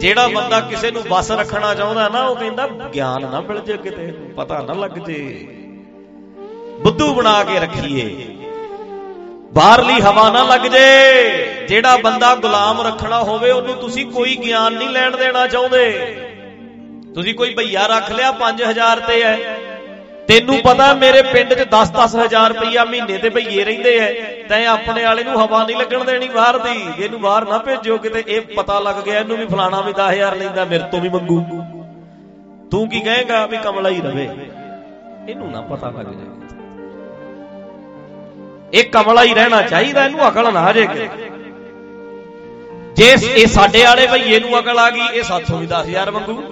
ਜਿਹੜਾ ਬੰਦਾ ਕਿਸੇ ਨੂੰ ਵਸ ਰੱਖਣਾ ਚਾਹੁੰਦਾ ਨਾ, ਉਹ ਕਹਿੰਦਾ ਗਿਆਨ ਨਾ ਮਿਲ ਜੇ ਕਿਤੇ, ਪਤਾ ਨਾ ਲੱਗ ਜੇ। ਬੁੱਧੂ ਬਣਾ ਕੇ ਰੱਖੀਏ। ਬਾਹਰਲੀ ਹਵਾ ਨਾ ਲੱਗ ਜੇ। ਜਿਹੜਾ ਬੰਦਾ ਗੁਲਾਮ ਰੱਖਣਾ ਹੋਵੇ, ਉਹਨੂੰ ਤੁਸੀਂ ਕੋਈ ਗਿਆਨ ਨਹੀਂ ਲੈਣ ਦੇਣਾ ਚਾਹੁੰਦੇ। ਤੁਸੀਂ ਕੋਈ ਭਈਆ ਰੱਖ ਲਿਆ 5000 ਤੇ ਹੈ। ਤੈਨੂੰ ਪਤਾ ਮੇਰੇ ਪਿੰਡ 'ਚ 10-10000 ਰੁਪਈਆ ਮਹੀਨੇ ਤੇ ਭਈਏ ਰਹਿੰਦੇ ਐ। ਤੈਂ ਆਪਣੇ ਵਾਲੇ ਨੂੰ ਹਵਾ ਨਹੀਂ ਲੱਗਣ ਦੇਣੀ ਬਾਹਰ ਦੀ। ਇਹਨੂੰ ਬਾਹਰ ਨਾ ਭੇਜੋ ਕਿਤੇ। ਇਹ ਪਤਾ ਲੱਗ ਗਿਆ ਇਹਨੂੰ ਵੀ ਫਲਾਣਾ ਵੀ 10000 ਲੈਂਦਾ ਮੇਰੇ ਤੋਂ ਵੀ ਮੰਗੂ। ਤੂੰ ਕੀ ਕਹੇਗਾ ਵੀ ਕਮਲਾ ਹੀ ਰਵੇ? ਇਹਨੂੰ ਨਾ ਪਤਾ ਲੱਗ ਜਾਏ। ਇਹ ਕਮਲਾ ਹੀ ਰਹਿਣਾ ਚਾਹੀਦਾ ਇਹਨੂੰ ਅਕਲ ਨਾ ਆ ਜੇ ਜੇ ਇਹ ਸਾਡੇ ਵਾਲੇ ਭਈਏ ਨੂੰ ਅਕਲ ਆ ਗਈ ਇਹ ਸਾਥੋਂ ਵੀ 10000 ਮੰਗੂ।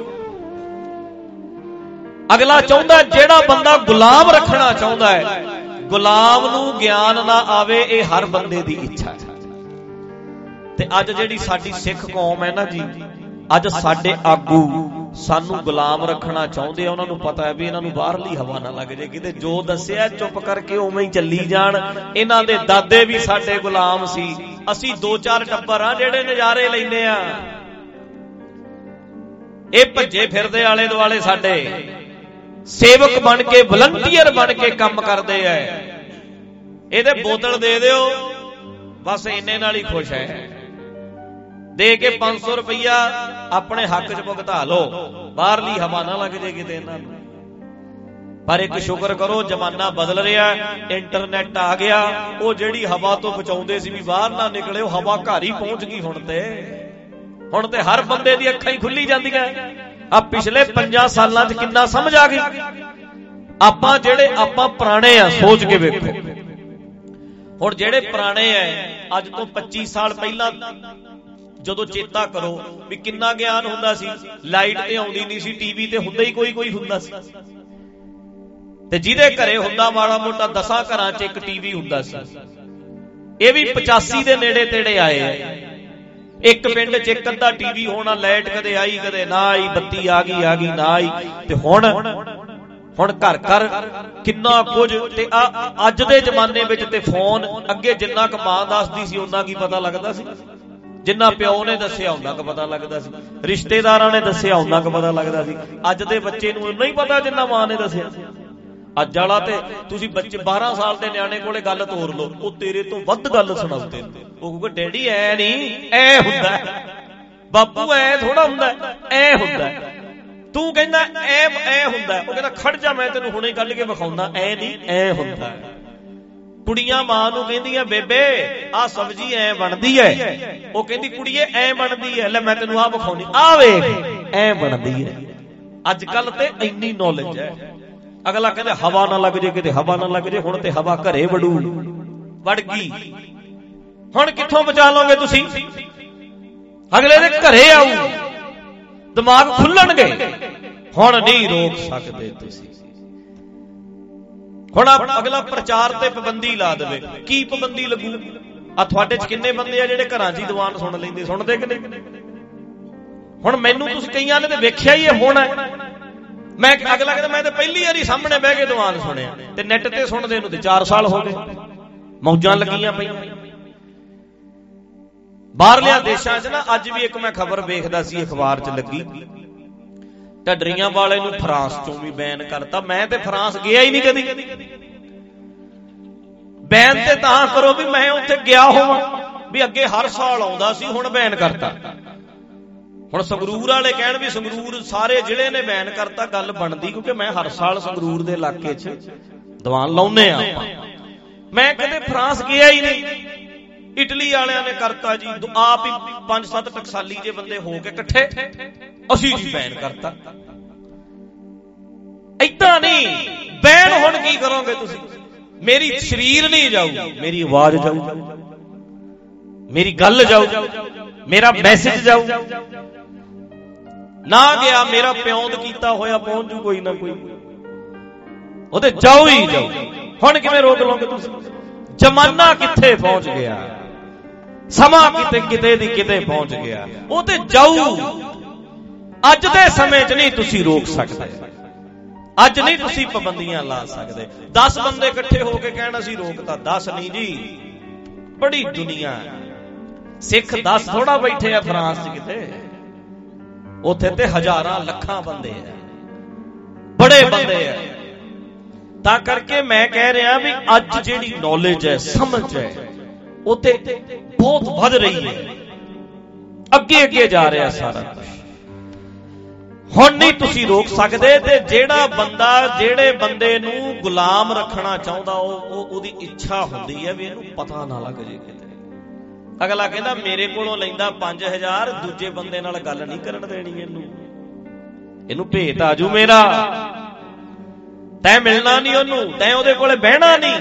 ਅਗਲਾ ਚਾਹੁੰਦਾ ਜਿਹੜਾ ਬੰਦਾ ਗੁਲਾਮ ਰੱਖਣਾ ਚਾਹੁੰਦਾ ਹੈ ਗੁਲਾਮ ਨੂੰ ਗਿਆਨ ਨਾ ਆਵੇ, ਇਹ ਹਰ ਬੰਦੇ ਦੀ ਇੱਛਾ ਹੈ। ਤੇ ਅੱਜ ਜਿਹੜੀ ਸਾਡੀ ਸਿੱਖ ਕੌਮ ਹੈ ਨਾ ਜੀ, ਅੱਜ ਸਾਡੇ ਆਗੂ ਸਾਨੂੰ ਗੁਲਾਮ ਰੱਖਣਾ ਚਾਹੁੰਦੇ ਆ, ਉਹਨਾਂ ਨੂੰ ਪਤਾ ਹੈ ਵੀ ਇਹਨਾਂ ਨੂੰ ਬਾਹਰਲੀ ਹਵਾ ਨਾ ਲੱਗ ਜੇ, ਕਿਤੇ ਜੋ ਦੱਸਿਆ ਚੁੱਪ ਕਰਕੇ ਉਵੇਂ ਹੀ ਚੱਲੀ ਜਾਣ। ਇਹਨਾਂ ਦੇ ਦਾਦੇ ਵੀ ਸਾਡੇ ਗੁਲਾਮ ਸੀ। ਅਸੀਂ ਦੋ ਚਾਰ ਟੱਬਰ ਆ ਜਿਹੜੇ ਨਜ਼ਾਰੇ ਲੈਨੇ ਆ। ਇਹ ਭੱਜੇ ਫਿਰਦੇ ਆਲੇ ਦੁਆਲੇ ਸਾਡੇ। ਸੇਵਕ ਬਣ ਕੇ ਵਲੰਟੀਅਰ ਬਣ ਕੇ ਕੰਮ ਕਰਦੇ ਐ ਇਹਦੇ ਬੋਤਲ ਦੇ ਦਿਓ, ਬਸ ਇੰਨੇ ਨਾਲ ਹੀ ਖੁਸ਼ ਹੈ। ਦੇ ਕੇ 500 ਰੁਪਈਆ ਆਪਣੇ ਹੱਕ 'ਚ ਭੁਗਤਾ ਲਓ, ਬਾਹਰਲੀ ਹਵਾ ਨਾ ਲੱਗ ਜੇ ਕਿਤੇ ਇਹਨਾਂ ਨੂੰ। ਪਰ ਇੱਕ ਸ਼ੁਕਰ ਕਰੋ, ਜ਼ਮਾਨਾ ਬਦਲ ਰਿਹਾ ਇੰਟਰਨੈਟ ਆ ਗਿਆ, ਉਹ ਜਿਹੜੀ ਹਵਾ ਤੋਂ ਬਚਾਉਂਦੇ ਸੀ ਵੀ ਬਾਹਰ ਨਾ ਨਿਕਲੇ, ਉਹ ਹਵਾ ਘਰ ਹੀ ਪਹੁੰਚ ਗਈ ਹੁਣ ਤੇ। ਹੁਣ ਤੇ ਹਰ ਬੰਦੇ ਦੀ ਅੱਖਾਂ ਹੀ ਖੁੱਲੀ ਜਾਂਦੀਆਂ। ਆ ਪਿਛਲੇ 5 ਸਾਲਾਂ 'ਚ ਕਿੰਨਾ ਸਮਝ ਆ ਗਈ? ਆਪਾਂ ਜਿਹੜੇ ਆਪਾਂ ਪੁਰਾਣੇ ਆ, ਸੋਚ ਕੇ ਵੇਖੋ। ਹੁਣ ਜਿਹੜੇ ਪੁਰਾਣੇ ਐ, ਅੱਜ ਤੋਂ 25 ਸਾਲ ਪਹਿਲਾਂ ਜਦੋਂ ਚੇਤਾ ਕਰੋ ਵੀ ਕਿੰਨਾ ਗਿਆਨ ਹੁੰਦਾ ਸੀ, ਲਾਈਟ ਤੇ ਆਉਂਦੀ ਨਹੀਂ ਸੀ, ਟੀਵੀ ਤੇ ਹੁੰਦਾ ਹੀ ਕੋਈ ਕੋਈ ਹੁੰਦਾ ਸੀ। ਤੇ ਜਿਹਦੇ ਘਰੇ ਹੁੰਦਾ ਮਾੜਾ ਮੋਟਾ ਦਸਾਂ ਘਰਾਂ 'ਚ ਇੱਕ ਟੀਵੀ ਹੁੰਦਾ ਸੀ। ਇਹ ਵੀ 85 ਦੇ ਨੇੜੇ ਤੇੜੇ ਆਏ ਆ ਇੱਕ ਪਿੰਡ 'ਚ ਇੱਕ ਅੱਧਾ ਟੀਵੀ ਹੋਣਾ, ਲਾਈਟ ਕਦੇ ਆਈ, ਕਦੇ ਨਾ ਆਈ, ਬੱਤੀ ਆ ਗਈ ਆ ਗਈ, ਨਾ ਆਈ। ਤੇ ਹੁਣ ਹੁਣ ਘਰ ਘਰ ਕਿੰਨਾ ਕੁਝ ਤੇ ਅੱਜ ਦੇ ਜ਼ਮਾਨੇ ਵਿੱਚ ਤੇ ਫੋਨ ਅੱਗੇ ਜਿੰਨਾ ਕੁ ਮਾਂ ਦੱਸਦੀ ਸੀ ਉਹਨਾਂ ਕੀ ਪਤਾ ਲੱਗਦਾ ਸੀ। ਜਿੰਨਾ ਪਿਓ ਨੇ ਦੱਸਿਆ ਉਹਨਾਂ ਕੁ ਪਤਾ ਲੱਗਦਾ ਸੀ। ਰਿਸ਼ਤੇਦਾਰਾਂ ਨੇ ਦੱਸਿਆ ਉਹਨਾਂ ਕੁ ਪਤਾ ਲੱਗਦਾ ਸੀ। ਅੱਜ ਦੇ ਬੱਚੇ ਨੂੰ ਨਹੀਂ ਪਤਾ ਜਿੰਨਾ ਮਾਂ ਨੇ ਦੱਸਿਆ। ਅੱਜ ਵਾਲਾ ਤੇ ਤੁਸੀਂ ਬੱਚੇ 12 ਸਾਲ ਦੇ ਨਿਆਣੇ ਕੋਲੇ ਗੱਲ ਤੋਰ ਲਓ, ਉਹ ਤੇਰੇ ਤੋਂ ਵੱਧ ਗੱਲ ਸੁਣਾਉਂਦੇ ਉਹ ਕਹੂਗਾ, ਡੈਡੀ, ਐ ਨਹੀਂ, ਐ ਹੁੰਦਾ ਬਾਪੂ, ਐ ਥੋੜਾ ਹੁੰਦਾ ਐ ਹੁੰਦਾ ਤੂੰ ਕਹਿੰਦਾ, ਐ ਐ ਹੁੰਦਾ ਉਹ ਕਹਿੰਦਾ, ਖੜ ਜਾ, ਮੈਂ ਤੈਨੂੰ ਹੁਣੇ ਕੱਢ ਕੇ ਵਿਖਾਉਂਦਾ, ਐ ਨਹੀਂ, ਐ ਹੁੰਦਾ ਕੁੜੀਆਂ ਮਾਂ ਨੂੰ ਕਹਿੰਦੀਆਂ, ਬੇਬੇ ਆ ਸਬਜ਼ੀ ਐ ਬਣਦੀ ਐ। ਉਹ ਕਹਿੰਦੀ, ਕੁੜੀਏ, ਐ ਬਣਦੀ ਐ। ਲੈ, ਮੈਂ ਤੈਨੂੰ ਆ ਵਿਖਾਉਣੀ। ਆ ਵੇਖ, ਐ ਬਣਦੀ ਐ। ਅੱਜ ਕੱਲ ਤੇ ਇੰਨੀ ਨੌਲੇਜ ਐ। ਅਗਲਾ ਕਹਿੰਦਾ ਹਵਾ ਨਾ ਲੱਗ ਜੇ ਕਿਤੇ ਹਵਾ ਨਾ ਲੱਗ ਜੇ, ਹੁਣ ਤੇ ਹਵਾ ਘਰੇ ਵੜੂ। ਵੜ ਗਈ। ਹੁਣ ਕਿੱਥੋਂ ਬਚਾ ਲਓਗੇ ਤੁਸੀਂ? ਅਗਲੇ ਦੇ ਘਰੇ ਆਊ ਦਿਮਾਗ ਖੁੱਲਣਗੇ। ਹੁਣ ਨਹੀਂ ਰੋਕ ਸਕਦੇ ਤੁਸੀਂ। ਹੁਣ ਅਗਲਾ ਪ੍ਰਚਾਰ ਤੇ ਪਾਬੰਦੀ ਲਾ ਦੇਵੇ। ਕੀ ਪਾਬੰਦੀ ਲੱਗੂ? ਆ ਤੁਹਾਡੇ ਚ ਕਿੰਨੇ ਬੰਦੇ ਆ ਜਿਹੜੇ ਘਰਾਂ 'ਚ ਹੀ ਦੀਵਾਨ ਸੁਣ ਲੈਂਦੇ, ਸੁਣਦੇ ਕਿ ਨਹੀਂ? ਹੁਣ ਮੈਨੂੰ ਤੁਸੀਂ ਕਈਆਂ ਨੇ ਤੇ ਵੇਖਿਆ ਹੀ ਇਹ ਹੋਣਾ ਮੈਂ ਅਗਲਾ ਕਹਿੰਦਾ, ਮੈਂ ਤਾਂ ਪਹਿਲੀ ਵਾਰੀ ਸਾਹਮਣੇ ਬਹਿ ਕੇ ਦੀਵਾਨ ਸੁਣਿਆ। ਤੇ ਨੈਟ ਤੇ ਸੁਣਦੇ ਨੂੰ ਤੇ 4 ਸਾਲ ਹੋ ਗਏ। ਮੌਜਾਂ ਲੱਗੀਆਂ ਪਈਆਂ। ਬਾਹਰਲਿਆਂ ਦੇਸ਼ਾਂ 'ਚ ਨਾ ਅੱਜ ਵੀ ਇੱਕ ਮੈਂ ਖਬਰ ਵੇਖਦਾ ਸੀ, ਅਖਬਾਰ 'ਚ ਲੱਗੀ। ਢੱਡਰੀਆਂ ਵਾਲੇ ਨੂੰ ਫਰਾਂਸ ਚੋਂ ਵੀ ਬੈਨ ਕਰਤਾ। ਮੈਂ ਤੇ ਫਰਾਂਸ ਗਿਆ ਹੀ ਨਹੀਂ ਕਦੀ। ਬੈਨ ਤੇ ਤਾਂ ਕਰੋ ਵੀ ਮੈਂ ਉੱਥੇ ਗਿਆ ਹੋਵਾਂ, ਵੀ ਅੱਗੇ ਹਰ ਸਾਲ ਆਉਂਦਾ ਸੀ, ਹੁਣ ਬੈਨ ਕਰਤਾ। ਹੁਣ ਸੰਗਰੂਰ ਵਾਲੇ ਕਹਿਣ ਵੀ ਸੰਗਰੂਰ ਸਾਰੇ ਜ਼ਿਲ੍ਹੇ ਨੇ ਬੈਨ ਕਰਤਾ, ਗੱਲ ਬਣਦੀ ਕਿਉਂਕਿ ਮੈਂ ਹਰ ਸਾਲ ਸੰਗਰੂਰ ਦੇ ਇਲਾਕੇ 'ਚ ਦੀਵਾਨ ਲਾਉਨੇ ਆ। ਮੈਂ ਕਦੇ ਫਰਾਂਸ ਗਿਆ ਹੀ ਨਹੀਂ। ਇਟਲੀ ਵਾਲਿਆਂ ਨੇ ਕਰਤਾ ਜੀ ਆਪ ਹੀ 5-7 ਟਕਸਾਲੀ ਜੇ ਬੰਦੇ ਹੋ ਕੇ ਇਕੱਠੇ, ਅਸੀਂ ਜੀ ਬੈਨ ਕਰਤਾ। ਇਦਾਂ ਨਹੀਂ, ਬੈਨ ਹੁਣ ਕੀ ਕਰੋਗੇ ਤੁਸੀਂ? ਮੇਰੀ ਸਰੀਰ ਨਹੀਂ ਜਾਊ, ਮੇਰੀ ਆਵਾਜ਼ ਜਾਊ, ਮੇਰੀ ਗੱਲ ਜਾਊ, ਮੇਰਾ ਮੈਸੇਜ ਜਾਊ। ਨਾ ਗਿਆ, ਮੇਰਾ ਪਿਉਂਦ ਕੀਤਾ ਹੋਇਆ ਪਹੁੰਚ ਜੂ ਕੋਈ ਨਾ ਕੋਈ। ਉਹਦੇ ਜਾਊ ਹੀ ਜਾਊ ਹੁਣ ਕਿਵੇਂ ਰੋਕ ਲਓਗੇ ਤੁਸੀਂ? ਜਮਾਨਾ ਕਿੱਥੇ ਪਹੁੰਚ ਗਿਆ? ਸਮਾਂ ਕਿਤੇ ਕਿਤੇ ਦੀ ਕਿਤੇ ਪਹੁੰਚ ਗਿਆ। ਉਹ ਤੇ ਜਾਊ ਅੱਜ ਦੇ ਸਮੇਂ 'ਚ ਨਹੀਂ ਤੁਸੀਂ ਰੋਕ ਸਕਦੇ। ਅੱਜ ਨਹੀਂ ਤੁਸੀਂ ਪਾਬੰਦੀਆਂ ਲਾ ਸਕਦੇ। 10 ਬੰਦੇ ਇਕੱਠੇ ਹੋ ਕੇ ਕਹਿਣ, ਅਸੀਂ ਰੋਕਤਾ। 10 ਨਹੀਂ ਜੀ। ਬੜੀ ਦੁਨੀਆ। ਸਿੱਖ 10 ਥੋੜਾ ਬੈਠੇ ਆ, ਫਰਾਂਸ 'ਚ ਕਿਤੇ। ਉੱਥੇ ਤੇ ਹਜ਼ਾਰਾਂ ਲੱਖਾਂ ਬੰਦੇ ਆ। ਬੜੇ ਬੰਦੇ ਆ। ਤਾਂ ਕਰਕੇ ਮੈਂ ਕਹਿ ਰਿਹਾ ਵੀ ਅੱਜ ਜਿਹੜੀ ਨੌਲੇਜ ਹੈ ਸਮਝ ਹੈ ਉਹ ਤੇ ਬਹੁਤ ਵੱਧ ਰਹੀ ਹੈ। ਅੱਗੇ ਅੱਗੇ ਜਾ ਰਿਹਾ ਸਾਰਾ ਕੁਝ ਹੁਣ ਨਹੀਂ ਤੁਸੀਂ ਰੋਕ ਸਕਦੇ ਤੇ ਜਿਹੜਾ ਬੰਦਾ ਜਿਹੜੇ ਬੰਦੇ ਨੂੰ ਗੁਲਾਮ ਰੱਖਣਾ ਚਾਹੁੰਦਾ ਉਹ ਉਹ- ਉਹਦੀ ਇੱਛਾ ਹੁੰਦੀ ਹੈ ਵੀ ਇਹਨੂੰ ਪਤਾ ਨਾ ਲੱਗ ਜੇ ਕਿਤੇ। ਅਗਲਾ ਕਹਿੰਦਾ, ਮੇਰੇ ਕੋਲੋਂ ਲੈਂਦਾ 5000 ਦੂਜੇ ਬੰਦੇ ਨਾਲ ਗੱਲ ਨਹੀਂ ਕਰਨ ਦੇਣੀ ਇਹਨੂੰ। ਇਹਨੂੰ ਭੇਤ ਆਜੂ ਮੇਰਾ। ਤੈਂ ਮਿਲਣਾ ਨਹੀਂ ਉਹਨੂੰ, ਤੈਂ ਉਹਦੇ ਕੋਲੇ ਬਹਿਣਾ ਨਹੀਂ।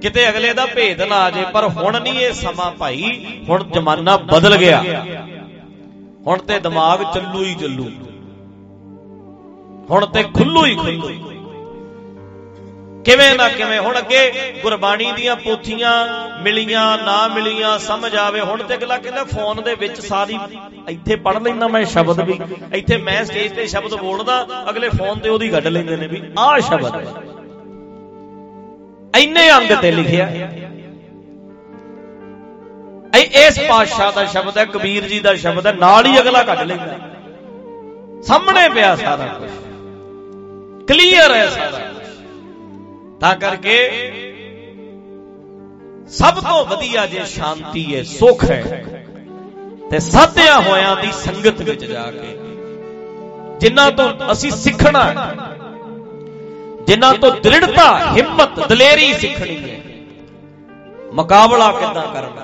ਕਿਤੇ ਅਗਲੇ ਦਾ ਭੇਦ ਨਾ ਆ ਜੇ ਪਰ ਹੁਣ ਨਹੀਂ ਇਹ ਸਮਾਂ ਭਾਈ। ਹੁਣ ਜ਼ਮਾਨਾ ਬਦਲ ਗਿਆ। ਹੁਣ ਤੇ ਦਿਮਾਗ ਚੱਲੂ ਹੀ ਚੱਲੂ। ਹੁਣ ਤੇ ਖੁੱਲੂ ਹੀ ਖੁੱਲੂ। ਕਿਵੇਂ ਨਾ ਕਿਵੇਂ ਹੁਣ ਅੱਗੇ ਗੁਰਬਾਣੀ ਦੀਆਂ ਪੋਥੀਆਂ ਮਿਲੀਆਂ, ਨਾ ਮਿਲੀਆਂ, ਸਮਝ ਆਵੇ। ਹੁਣ ਤੇ ਅਗਲਾ ਕਹਿੰਦਾ ਫੋਨ ਦੇ ਵਿੱਚ ਸਾਰੀ ਇੱਥੇ ਪੜ ਲੈਂਦਾ ਮੈਂ ਸ਼ਬਦ ਵੀ। ਇੱਥੇ ਮੈਂ ਸਟੇਜ ਤੇ ਸ਼ਬਦ ਬੋਲਦਾ, ਅਗਲੇ ਫੋਨ ਤੇ ਉਹਦੀ ਗੱਡ ਲੈਂਦੇ ਨੇ ਵੀ, ਆਹ ਸ਼ਬਦ। ਹੈ ਇੰਨੇ ਅੰਗ ਤੇ ਲਿਖਿਆ। ਇਹ ਇਸ ਪਾਤਸ਼ਾਹ ਦਾ ਸ਼ਬਦ ਹੈ, ਕਬੀਰ ਜੀ ਦਾ ਸ਼ਬਦ ਹੈ, ਨਾਲ ਹੀ ਅਗਲਾ ਕੱਢ ਲੈਂਦਾ। ਸਾਹਮਣੇ ਪਿਆ ਸਾਰਾ ਕੁਝ ਕਲੀਅਰ ਹੈ ਸਾਰਾ ਕੁਝ ਤਾਂ ਕਰਕੇ ਸਭ ਤੋਂ ਵਧੀਆ ਜੇ ਸ਼ਾਂਤੀ ਹੈ, ਸੁਖ ਹੈ, ਤੇ ਸਾਧਿਆਂ ਹੋਇਆਂ ਦੀ ਸੰਗਤ ਵਿੱਚ ਜਾ ਕੇ। ਜਿਨ੍ਹਾਂ ਤੋਂ ਅਸੀਂ ਸਿੱਖਣਾ ਹੈ, ਜਿਨ੍ਹਾਂ ਤੋਂ ਦ੍ਰਿੜਤਾ, ਹਿੰਮਤ, ਦਲੇਰੀ ਸਿੱਖਣੀ ਹੈ, ਮੁਕਾਬਲਾ ਕਿੱਦਾਂ ਕਰਨਾ?